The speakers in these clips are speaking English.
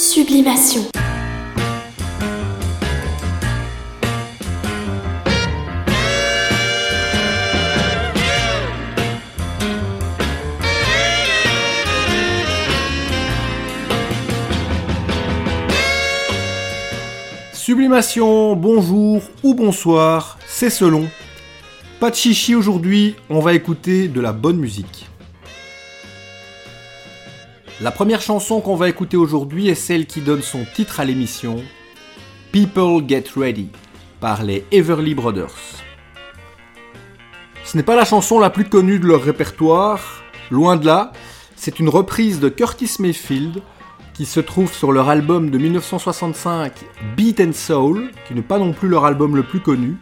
Sublimation. Sublimation, bonjour ou bonsoir, c'est selon. Pas de chichi aujourd'hui, on va écouter de la bonne musique. La première chanson qu'on va écouter aujourd'hui est celle qui donne son titre à l'émission, People Get Ready, par les Everly Brothers. Ce n'est pas la chanson la plus connue de leur répertoire, loin de là, c'est une reprise de Curtis Mayfield qui se trouve sur leur album de 1965 Beat and Soul, qui n'est pas non plus leur album le plus connu.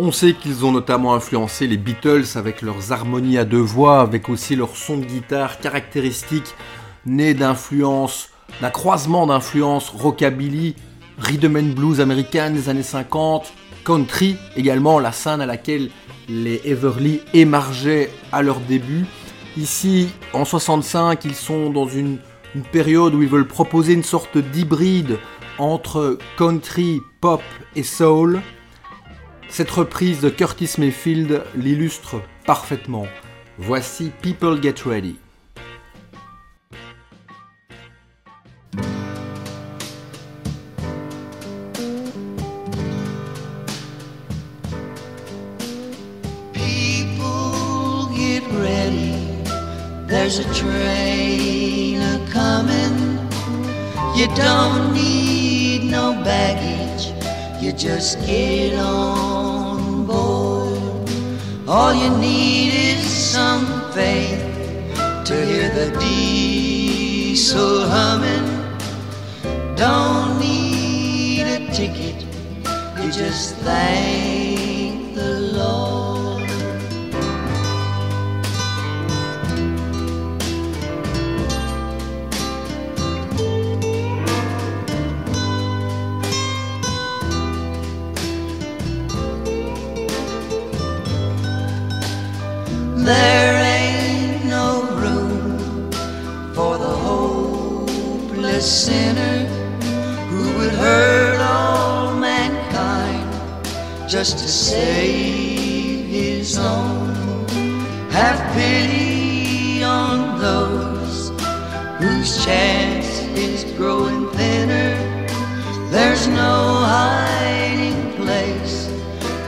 On sait qu'ils ont notamment influencé les Beatles avec leurs harmonies à deux voix, avec aussi leur son de guitare caractéristique, né d'influence, d'un croisement d'influences rockabilly, rhythm and blues américaines des années 50, country également, la scène à laquelle les Everly émargeaient à leur début. Ici, en 65, ils sont dans une période où ils veulent proposer une sorte d'hybride entre country, pop et soul. Cette reprise de Curtis Mayfield l'illustre parfaitement. Voici People Get Ready. There's a train. You don't need no baggage. You just get on board. All you need is some faith to hear the diesel humming. Don't need a ticket. You just thank just to save his own. Have pity on those whose chance is growing thinner. There's no hiding place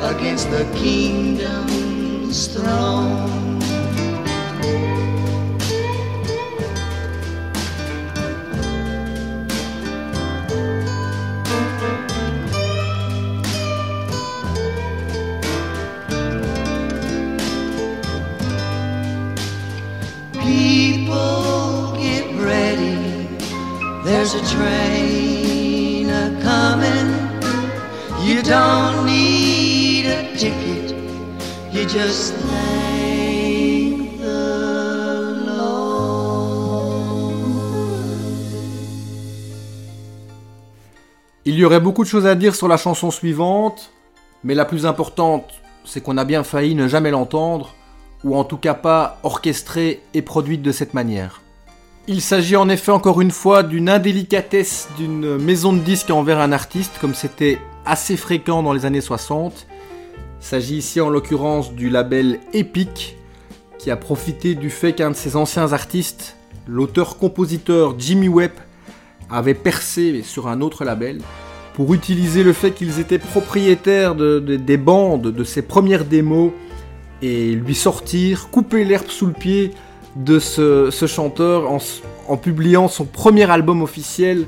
against the kingdom's throne. Il y aurait beaucoup de choses à dire sur la chanson suivante, mais la plus importante, c'est qu'on a bien failli ne jamais l'entendre, ou en tout cas pas orchestrée et produite de cette manière. Il s'agit en effet encore une fois d'une indélicatesse d'une maison de disques envers un artiste, comme c'était assez fréquent dans les années 60. S'agit ici en l'occurrence du label Epic, qui a profité du fait qu'un de ses anciens artistes, l'auteur-compositeur Jimmy Webb, avait percé sur un autre label pour utiliser le fait qu'ils étaient propriétaires de- de- des bandes de ses premières démos et lui sortir, couper l'herbe sous le pied de ce, chanteur en publiant son premier album officiel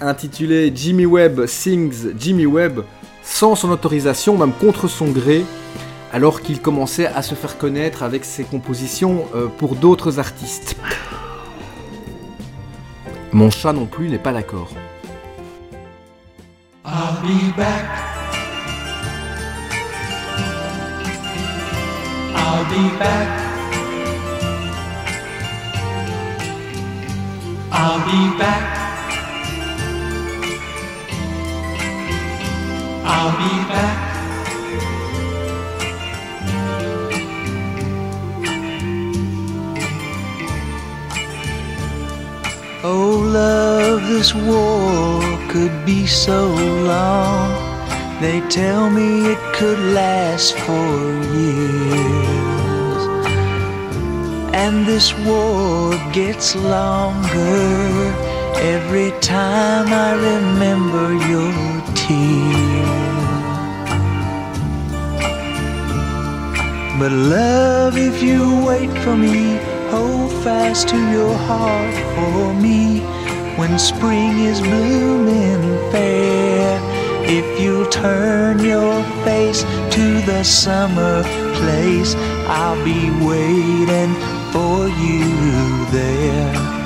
intitulé Jimmy Webb Sings Jimmy Webb sans son autorisation, même contre son gré, alors qu'il commençait à se faire connaître avec ses compositions euh, pour d'autres artistes. Mon chat non plus n'est pas d'accord. I'll be back. Oh, love, this war could be so long. They tell me it could last for years. And this war gets longer every time I remember your But love, if you wait for me, hold fast to your heart for me when spring is blooming fair. If you'll turn your face to the summer place, I'll be waiting for you there.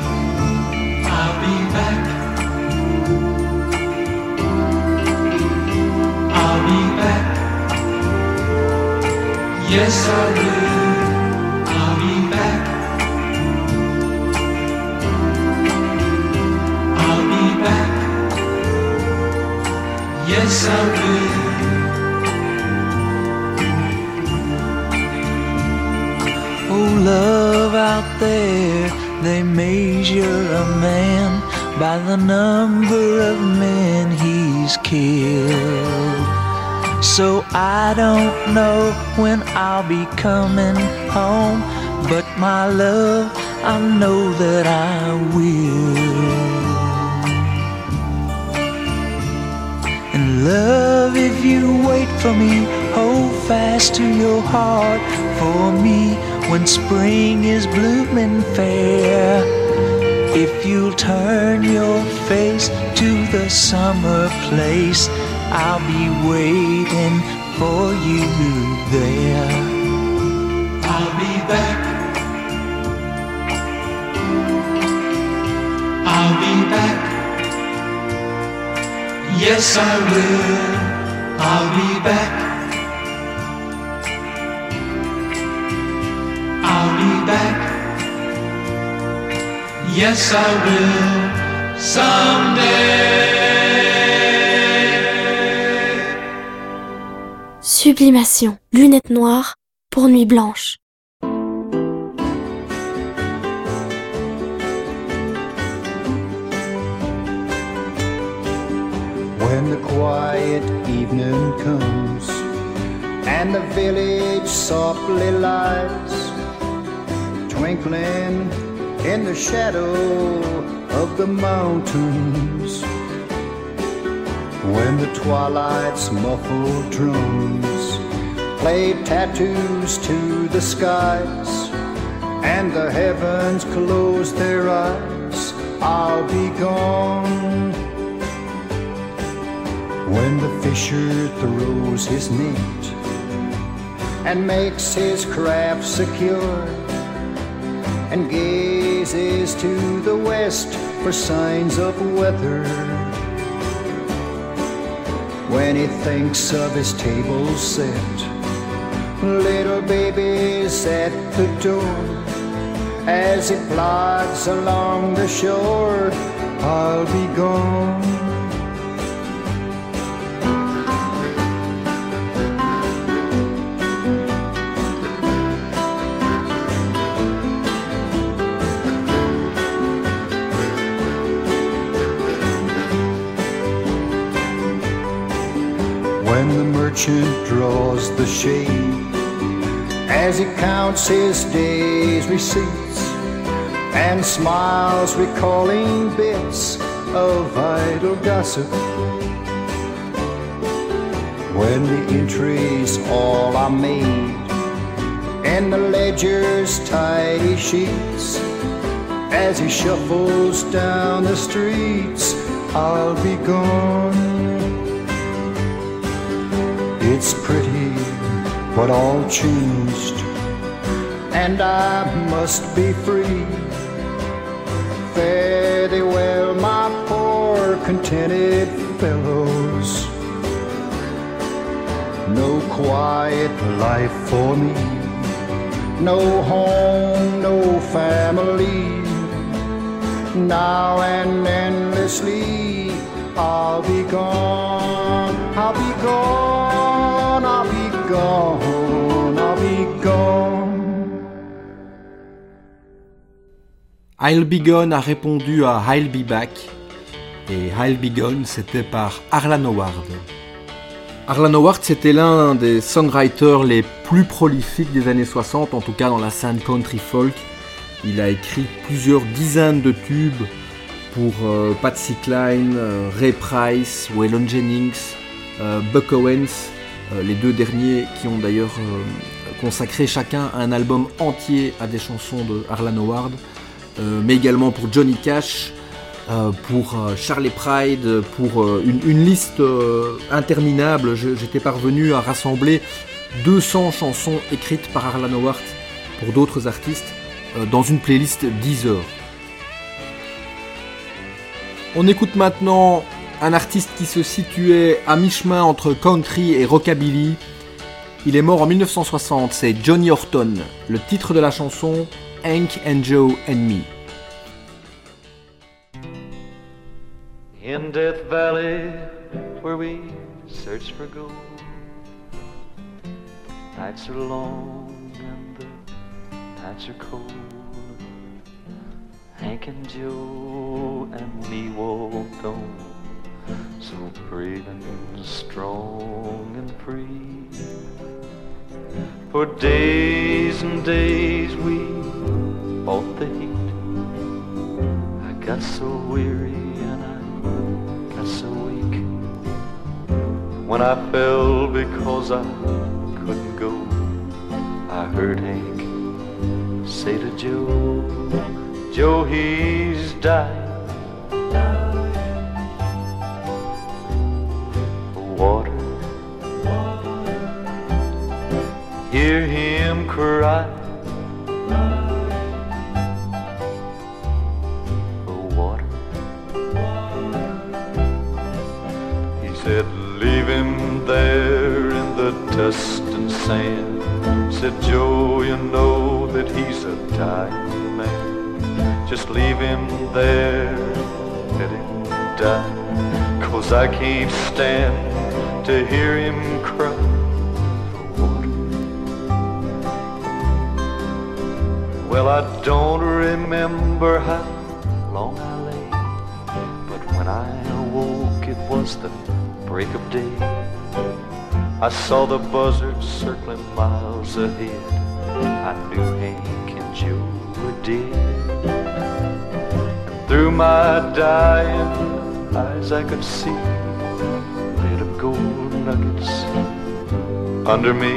Yes, I will. I'll be back. I'll be back. Yes, I will. Oh, love out there, they measure a man by the number of men he's killed. So I don't know when I'll be coming home, but my love, I know that I will. And love, if you wait for me, hold fast to your heart for me when spring is blooming fair. If you'll turn your face to the summer place, I'll be waiting for you there. I'll be back. I'll be back. Yes, I will. I'll be back. I'll be back. Yes, I will. Someday. Sublimation. Lunettes noires pour nuit blanche. When the quiet evening comes and the village softly lights, twinkling in the shadow of the mountains. When the twilight's muffled drums play tattoos to the skies and the heavens close their eyes, I'll be gone. When the fisher throws his net and makes his craft secure and gazes to the west for signs of weather. When he thinks of his table set, little babies at the door, as he plods along the shore, I'll be gone. Merchant draws the shade. As he counts his day's receipts and smiles recalling bits of idle gossip. When the entries all are made and the ledger's tidy sheets as he shuffles down the streets I'll be gone it's pretty, but all changed, and I must be free. Fare thee well, my poor contented fellows. No quiet life for me, no home, no family. Now and endlessly, I'll be gone, I'll be gone, I'll be gone, I'll be gone. I'll Be Gone a répondu à I'll Be Back, et I'll Be Gone c'était par Arlan Howard. Arlan Howard c'était l'un des songwriters les plus prolifiques des années 60, en tout cas dans la scène country folk. Il a écrit plusieurs dizaines de tubes pour euh, Patsy Cline, euh, Ray Price, Waylon Jennings, euh, Buck Owens, les deux derniers qui ont d'ailleurs consacré chacun un album entier à des chansons de Arlan Howard, mais également pour Johnny Cash, pour Charlie Pride, pour une, liste interminable. J'étais parvenu à rassembler 200 chansons écrites par Arlan Howard pour d'autres artistes dans une playlist 10 heures. On écoute maintenant un artiste qui se situait à mi-chemin entre country et rockabilly. Il est mort en 1960, c'est Johnny Horton. Le titre de la chanson, Hank and Joe and Me. In Death Valley, where we search for gold, nights are long and nights are cold. Hank and Joe and me so brave and strong and free. For days and days we fought the heat. I got so weary and I got so weak. When I fell because I couldn't go, I heard Hank say to Joe, Joe, he's dying. Hear him cry. for Water, he said, leave him there in the dust and sand. Said Joe, you know that he's a dying. Man Just leave him there, let him die. Cause I can't stand to hear him cry Well, I don't remember how long I lay, but when I awoke, it was the break of day. I saw the buzzards circling miles ahead. I knew Hank and Joe were dead. Through my dying eyes I could see little gold nuggets under me.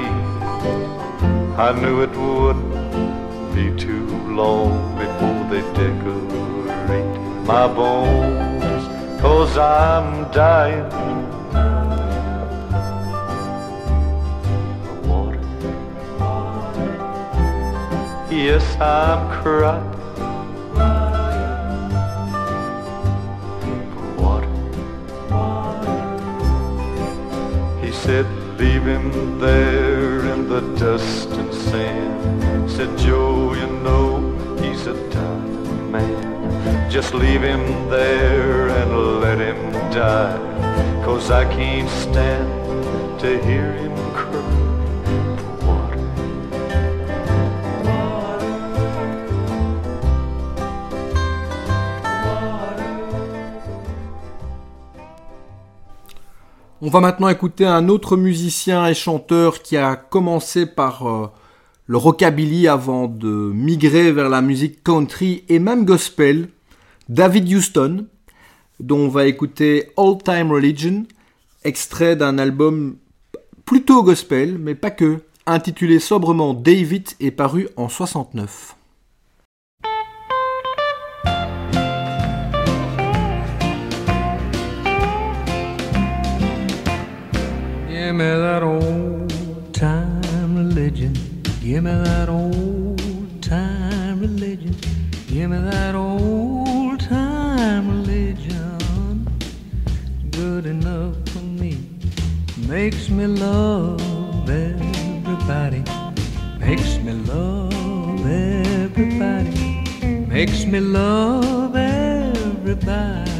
I knew it too long before they decorate my bones, cause I'm dying. Water. Yes, I'm crying. He said, leave him there in the dust. Said, Joe, you know he's a dying man. Just leave him there and let him die. Cause I can't stand to hear him cry. On va maintenant écouter un autre musicien et chanteur qui a commencé par euh, le rockabilly avant de migrer vers la musique country et même gospel, David Houston, dont on va écouter All Time Religion, extrait d'un album plutôt gospel, mais pas que, intitulé sobrement David et paru en 69. Give me that old time religion. Give me that old time religion. Give me that old time religion. Good enough for me. Makes me love everybody. Makes me love everybody. Makes me love everybody.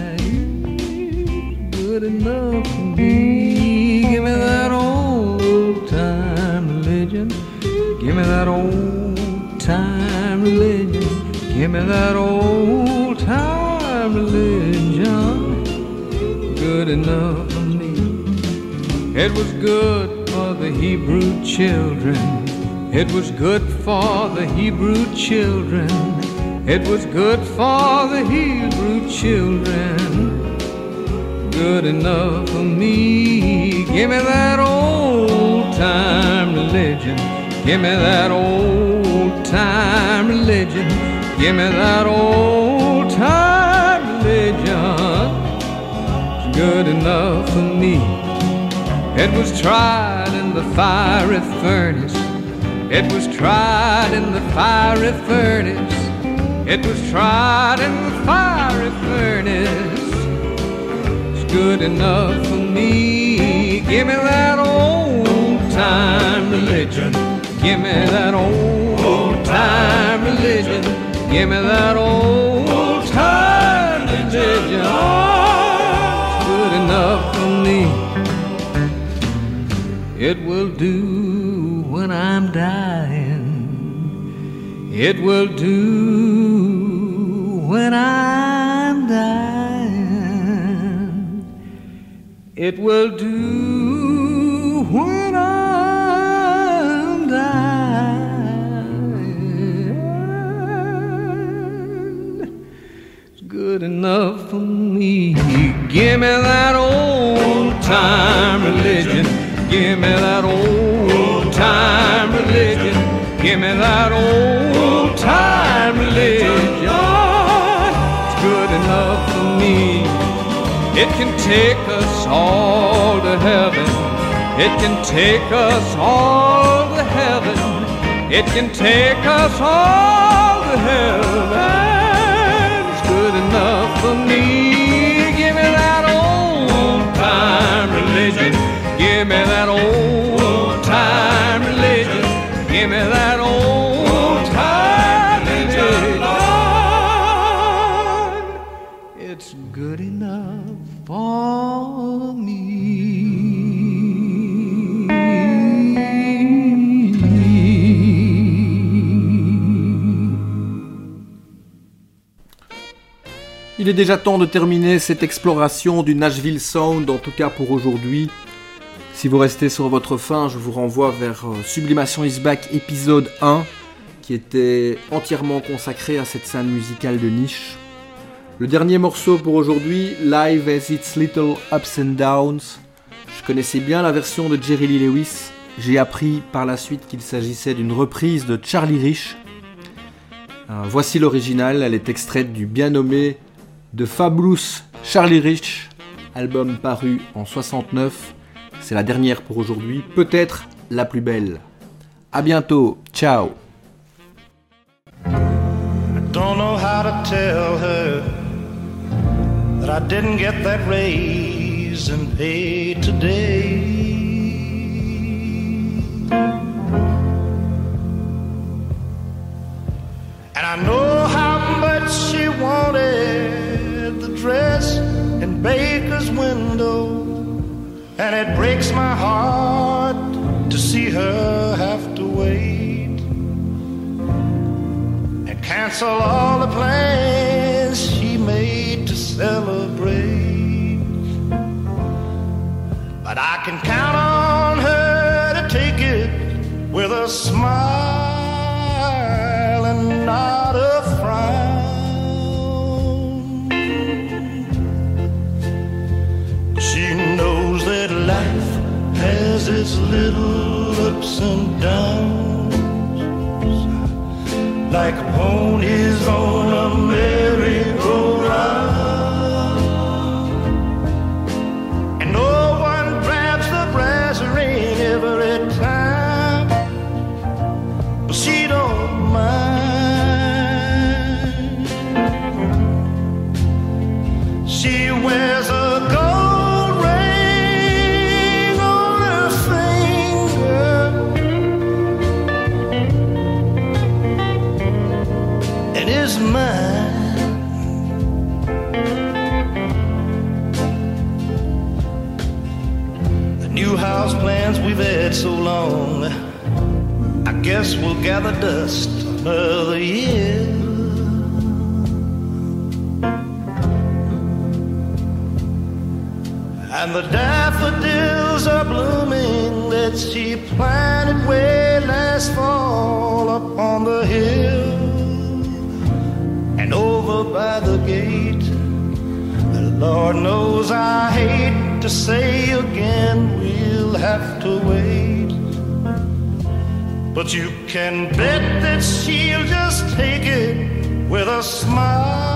Me that old time religion. Give me that old time religion, good enough for me. It was good for the Hebrew children. It was good for the Hebrew children. It was good for the Hebrew children. Good enough for me. Give me that old time religion. Give me that old time religion. Give me that old time religion. It's good enough for me. It was tried in the fiery furnace. It was tried in the fiery furnace. It was tried in the fiery furnace. It's good enough for me. Give me that old time religion. Give me that old time religion. Give me that old time religion. It's good enough for me. It will do when I'm dying. It will do when I'm dying. It will do Give me that old time religion. Give me that old time religion. It's good enough for me. It can take us all to heaven. It can take us all to heaven. It can take us all to heaven. It's good enough for me. Give me that old time religion. Est déjà temps de terminer cette exploration du Nashville Sound, en tout cas pour aujourd'hui. Si vous restez sur votre faim, je vous renvoie vers euh, Sublimation is Back épisode 1, qui était entièrement consacré à cette scène musicale de niche. Le dernier morceau pour aujourd'hui, Live as Its Little Ups and Downs. Je connaissais bien la version de Jerry Lee Lewis. J'ai appris par la suite qu'il s'agissait d'une reprise de Charlie Rich. Euh, voici l'original, elle est extraite du bien nommé The Fabulous Charlie Rich, album paru en 69. C'est la dernière pour aujourd'hui, peut-être la plus belle. A bientôt, ciao Don't know how to tell her that I didn't get that raise in pay today. And I know how much she wanted Baker's window. And it breaks my heart to see her have to wait and cancel all the plans she made to celebrate. But I can count on her to take it with a smile ups and downs like ponies on a merry-go-round. New house plans we've had so long. I guess we'll gather dust another year. And the daffodils are blooming that she planted way last fall up on the hill. And over by the gate, the Lord knows I hate to say again we'll have to wait. But you can bet that she'll just take it with a smile